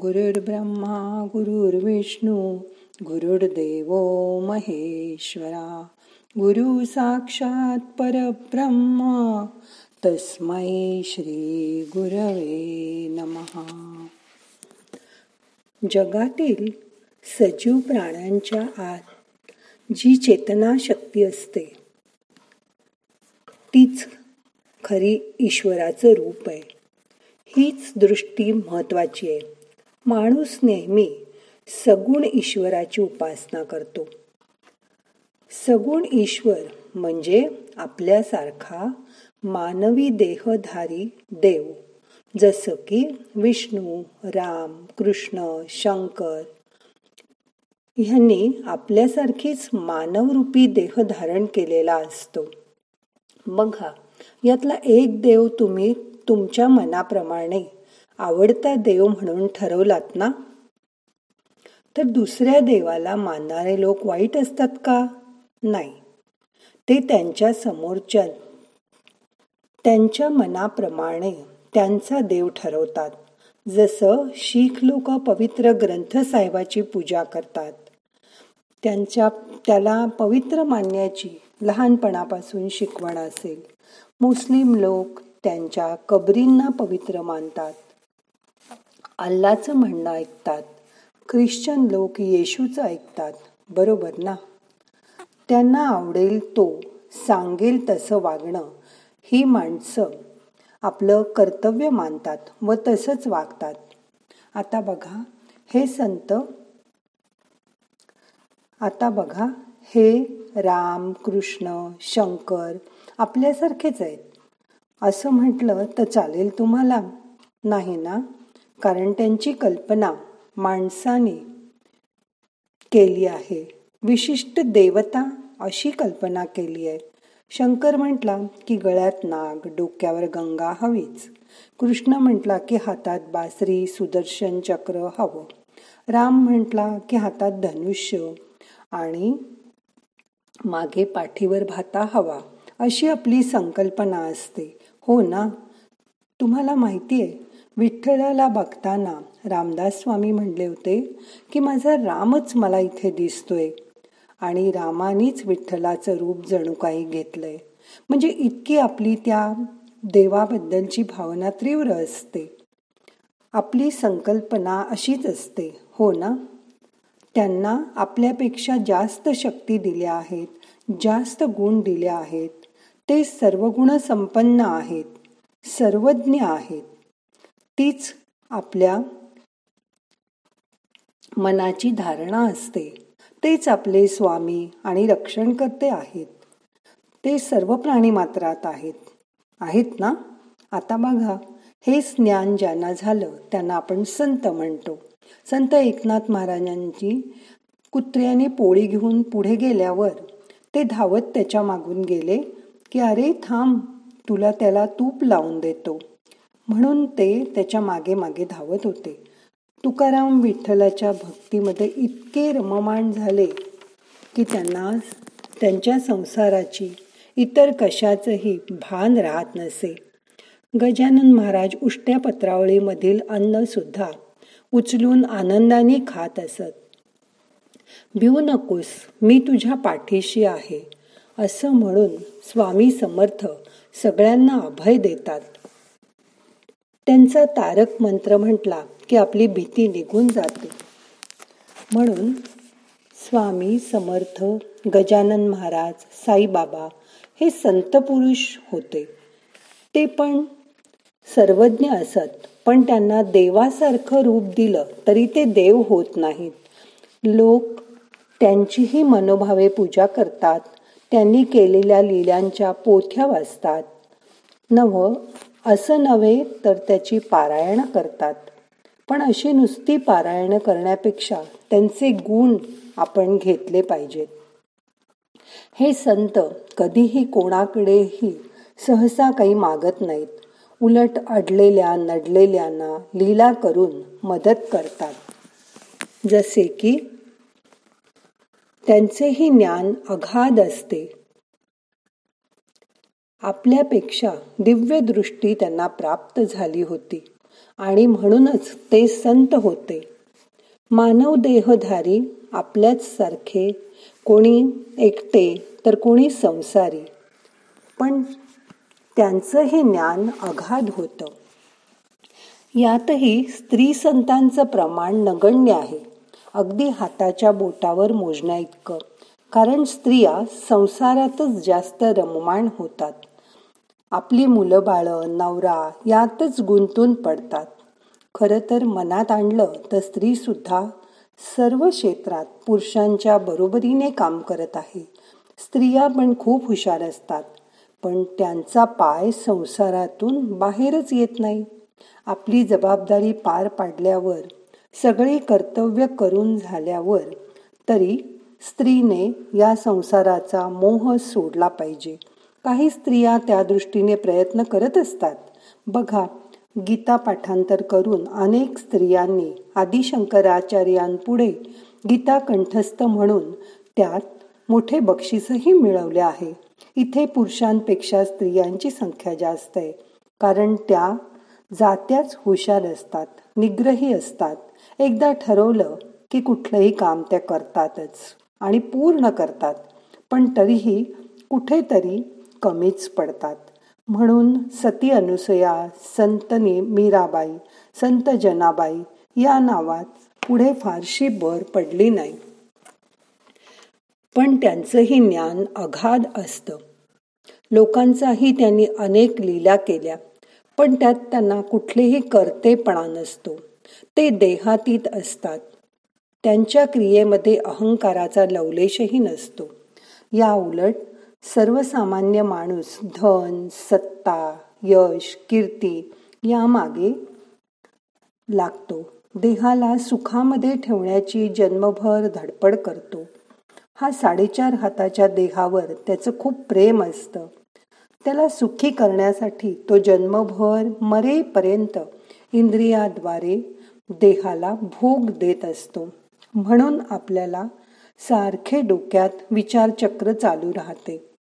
गुरुर्ब्रह्मा गुरुर्विष्णू गुरुर्देव महेश्वरा गुरु साक्षात परब्रह्मा तस्मै श्री गुरवे नमहा जगातील सजीव प्राण्यांच्या आत जी चेतना शक्ती असते तीच खरी ईश्वराचं रूप आहे. हीच दृष्टी महत्वाची आहे. माणूस नेहमी सगुण ईश्वराची उपासना करतो. सगुण ईश्वर म्हणजे आपल्यासारखा मानवी देहधारी देव जसं की विष्णू राम कृष्ण शंकर. ह्यांनी आपल्यासारखीच मानवरूपी देह धारण केलेला असतो. बघा यातला एक देव तुम्ही तुमच्या मनाप्रमाणे आवडता देव म्हणून ठरवलात ना? तर दुसऱ्या देवाला मानणारे लोक वाईट असतात का? नाही. ते त्यांच्या समोरच्या त्यांच्या मनाप्रमाणे त्यांचा देव ठरवतात. जसं शीख लोक पवित्र ग्रंथ साहेबाची पूजा करतात. त्यांच्या त्याला पवित्र मानण्याची लहानपणापासून शिकवण असेल. मुस्लिम लोक त्यांच्या कबरींना पवित्र मानतात. अल्लाचं म्हणणं ऐकतात. ख्रिश्चन लोक येशूचं ऐकतात. बरोबर ना? त्यांना आवडेल तो सांगेल तसं वागणं. ही माणसं आपलं कर्तव्य मानतात व तसंच वागतात. आता बघा हे संत आता बघा हे राम कृष्ण शंकर आपल्यासारखेच आहेत. असं म्हटलं तर चालेल तुम्हाला. नाही ना? कारण त्यांची कल्पना माणसाने केली आहे. विशिष्ट देवता अशी कल्पना केली आहे. शंकर म्हटला की गळ्यात नाग डोक्यावर गंगा हवीच. कृष्ण म्हटला की हातात बासरी सुदर्शन चक्र हवं. राम म्हटला की हातात धनुष्य आणि मागे पाठीवर भाता हवा. अशी आपली संकल्पना असते. हो ना? तुम्हाला माहिती आहे विठ्ठलाला बघताना रामदास स्वामी म्हणले होते की माझा रामच मला इथे दिसतोय. आणि रामानीच विठ्ठलाचं रूप जणू काही घेतलंय. म्हणजे इतकी आपली त्या देवाबद्दलची भावना तीव्र असते. आपली संकल्पना अशीच असते. हो ना? त्यांना आपल्यापेक्षा जास्त शक्ती दिल्या आहेत जास्त गुण दिले आहेत. ते सर्व गुण संपन्न आहेत सर्वज्ञ आहेत. तीच आपल्या मनाची धारणा असते. तेच आपले स्वामी आणि रक्षणकर्ते आहेत. ते सर्व प्राणी मात्रात आहेत. आहेत ना? आता बघा. हेच ज्ञान ज्यांना झालं त्यांना आपण संत म्हणतो. संत एकनाथ महाराजांची कुत्र्याने पोळी घेऊन पुढे गेल्यावर ते धावत त्याच्या मागून गेले की अरे थांब तुला त्याला तूप लावून देतो. म्हणून ते त्याच्यामागे मागे धावत होते. तुकाराम विठ्ठलाच्या भक्तीमध्ये इतके रममाण झाले की त्यांना त्यांच्या संसाराची इतर कशाचंही भान राहत नसे. गजानन महाराज उष्ट्या पत्रावळीमधील अन्नसुद्धा उचलून आनंदाने खात असत. भिऊ नकोस मी तुझ्या पाठीशी आहे असं म्हणून स्वामी समर्थ सगळ्यांना अभय देतात. त्यांचा तारक मंत्र म्हटला की आपली भीती निघून जाते. म्हणून स्वामी समर्थ गजानन महाराज साईबाबा हे संत पुरुष होते. ते पण सर्वज्ञ असत पण त्यांना देवासारखं रूप दिलं तरी ते देव होत नाहीत. लोक त्यांचीही मनोभावे पूजा करतात त्यांनी केलेल्या लिल्यांच्या पोथ्या वाचतात. नव असं नव्हे तर त्याची पारायण करतात. पण अशी नुसती पारायण करण्यापेक्षा त्यांचे गुण आपण घेतले पाहिजेत. हे संत कधीही कोणाकडेही सहसा काही मागत नाहीत. उलट अडलेल्या नडलेल्यांना लीला करून मदत करतात. जसे की त्यांचेही ज्ञान अगाध असते. आपल्यापेक्षा दिव्य दृष्टी त्यांना प्राप्त झाली होती. आणि म्हणूनच ते संत होते. मानव देहधारी आपल्याच सारखे कोणी एकटे तर कोणी संसारी. पण त्यांचं हे ज्ञान अगाध होतं. यातही स्त्री संतांचं प्रमाण नगण्य आहे. अगदी हाताच्या बोटावर मोजण्या इतकं. कारण स्त्रिया संसारातच जास्त रममाण होतात. आपली मुलं बाळं नवरा यातच गुंतून पडतात. खरं तर मनात आणलं तर स्त्रीसुद्धा सर्व क्षेत्रात पुरुषांच्या बरोबरीने काम करत आहे. स्त्रिया पण खूप हुशार असतात पण त्यांचा पाय संसारातून बाहेरच येत नाही. आपली जबाबदारी पार पाडल्यावर सगळे कर्तव्य करून झाल्यावर तरी स्त्रीने या संसाराचा मोह सोडला पाहिजे. काही स्त्रिया त्या दृष्टीने प्रयत्न करत असतात. बघा गीता पाठांतर करून अनेक स्त्रियांनी आदिशंकराचार्यांपुढे गीता कंठस्थ म्हणून त्यात मोठे बक्षीसही मिळवले आहे. इथे पुरुषांपेक्षा स्त्रियांची संख्या जास्त आहे. कारण त्या जात्याच हुशार असतात निग्रही असतात. एकदा ठरवलं की कुठलंही काम त्या करतातच आणि पूर्ण करतात. पण तरीही कुठेतरी कमीच पडतात. म्हणून सती अनुसया संत मीराबाई संत जनाबाई या नावात पुढे फारशी भर पडली नाही. पण त्यांचंही ज्ञान अगाध असतं. लोकांचाही त्यांनी अनेक लीला केल्या पण त्यात त्यांना कुठलेही कर्तेपणा नसतो. ते देहातीत असतात. त्यांच्या क्रियेमध्ये अहंकाराचा लवलेशही नसतो. या उलट सर्वसामान्य माणूस धन सत्ता यश कीर्ती यामागे लागतो. देहाला सुखामध्ये ठेवण्याची जन्मभर धडपड करतो. हा साडेचार हाताच्या देहावर त्याचं खूप प्रेम असतं. त्याला सुखी करण्यासाठी तो जन्मभर मरेपर्यंत इंद्रियाद्वारे देहाला भोग देत असतो. म्हणून आपल्याला सारखे डोक्यात विचारचक्र चालू राहते.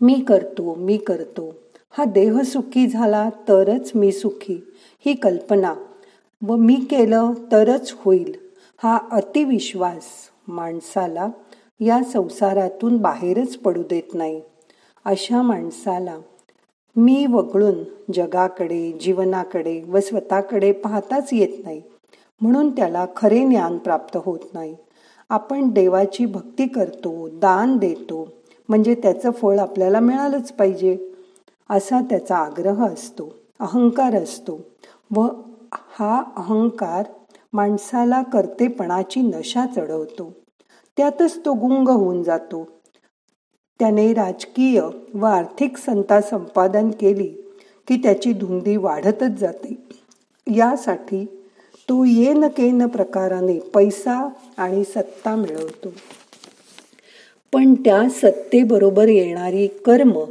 मी करतो मी करतो. हा देह सुखी झाला तरच मी सुखी ही कल्पना. व मी केलं तरच होईल हा अतिविश्वास माणसाला या संसारातून बाहेरच पडू देत नाही. अशा माणसाला मी वगळून जगाकडे जीवनाकडे व स्वतःकडे पाहताच येत नाही म्हणून त्याला खरे ज्ञान प्राप्त होत नाही. आपण देवाची भक्ती करतो दान देतो म्हणजे त्याचं फळ आपल्याला मिळालंच पाहिजे. असा त्याचा आग्रह असतो. अहंकार असतो. व हा अहंकार माणसाला कर्तेपणाची नशा चढवतो. त्यातच तो गुंग होऊन जातो. त्याने राजकीय व आर्थिक संता संपादन केली की त्याची धुंदी वाढतच जाते. यासाठी तो येन केन प्रकाराने पैसा आणि सत्ता मिळवतो. पण त्या सत्तेबरोबर येणारी कर्म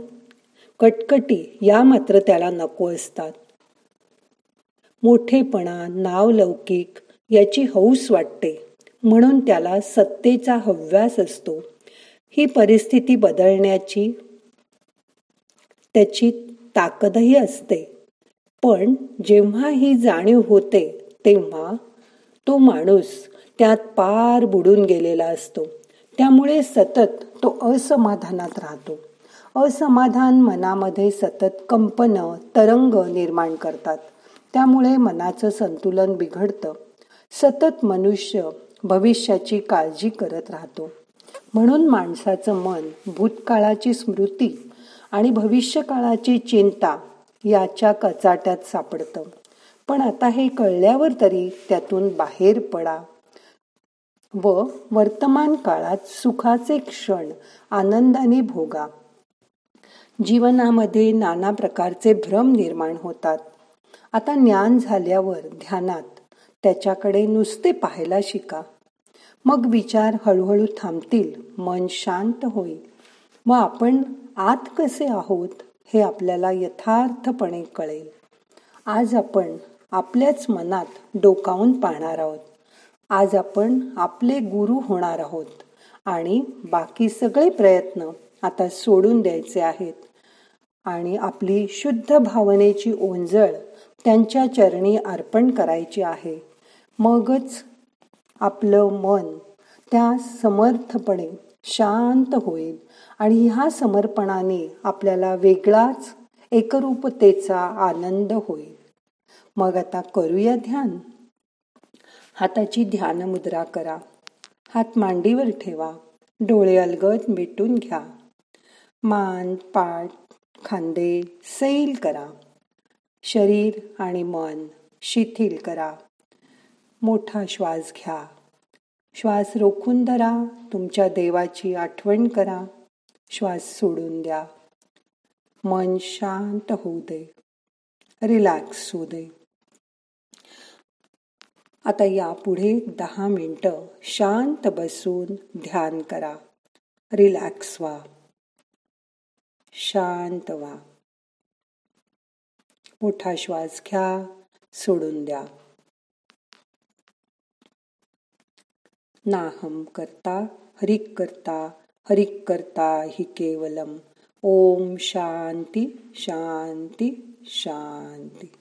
कटकटी या मात्र त्याला नको असतात. मोठेपणा नाव लौकिक याची हौस वाटते म्हणून त्याला सत्तेचा हव्यास असतो. ही परिस्थिती बदलण्याची त्याची ताकदही असते. पण जेव्हा ही जाणीव होते तेव्हा तो माणूस त्यात पार बुडून गेलेला असतो. त्यामुळे सतत तो असमाधानात राहतो. असमाधान मनामध्ये सतत कंपन तरंग निर्माण करतात. त्यामुळे मनाचं संतुलन बिघडतं. सतत मनुष्य भविष्याची काळजी करत राहतो. म्हणून माणसाचं मन भूतकाळाची स्मृती आणि भविष्यकाळाची चिंता याच्या कचाट्यात सापडतं. पण आता हे कळल्यावर तरी त्यातून बाहेर पडा. व वर्तमान काळात सुखाचे क्षण आनंदाने भोगा. जीवनामध्ये नाना प्रकारचे भ्रम निर्माण होतात. आता ज्ञान झाल्यावर ध्यानात त्याच्याकडे नुसते पाहायला शिका. मग विचार हळूहळू थांबतील मन शांत होईल. व आपण आत कसे आहोत हे आपल्याला यथार्थपणे कळेल. आज आपण आपल्याच मनात डोकावून पाहणार आहोत. आज आपण आपले गुरु होणार आहोत. आणि बाकी सगळे प्रयत्न आता सोडून द्यायचे आहेत. आणि आपली शुद्ध भावनेची ओंजळ त्यांच्या चरणी अर्पण करायची आहे. मगच आपलं मन त्या समर्थपणे शांत होईल. आणि ह्या समर्पणाने आपल्याला वेगळाच एकरूपतेचा आनंद होईल. मग आता करूया ध्यान. हाताची ध्यान मुद्रा करा. हात मांडीवर ठेवा. डोळे अलगद मिटून घ्या. मान पाठ खांदे सैल करा. शरीर आणि मन शिथिल करा. मोठा श्वास घ्या. श्वास रोखून धरा. तुमच्या देवाची आठवण करा. श्वास सोडून द्या. मन शांत होऊ दे. रिलॅक्स होऊ दे. आता यापुढे दहा मिनटं शांत बसून ध्यान करा. रिलॅक्स व्हा. शांत व्हा. मोठा श्वास घ्या सोडून द्या. नाहम करता हरिक करता हरिक करता हि केवलम. ओम शांती शांती शांती.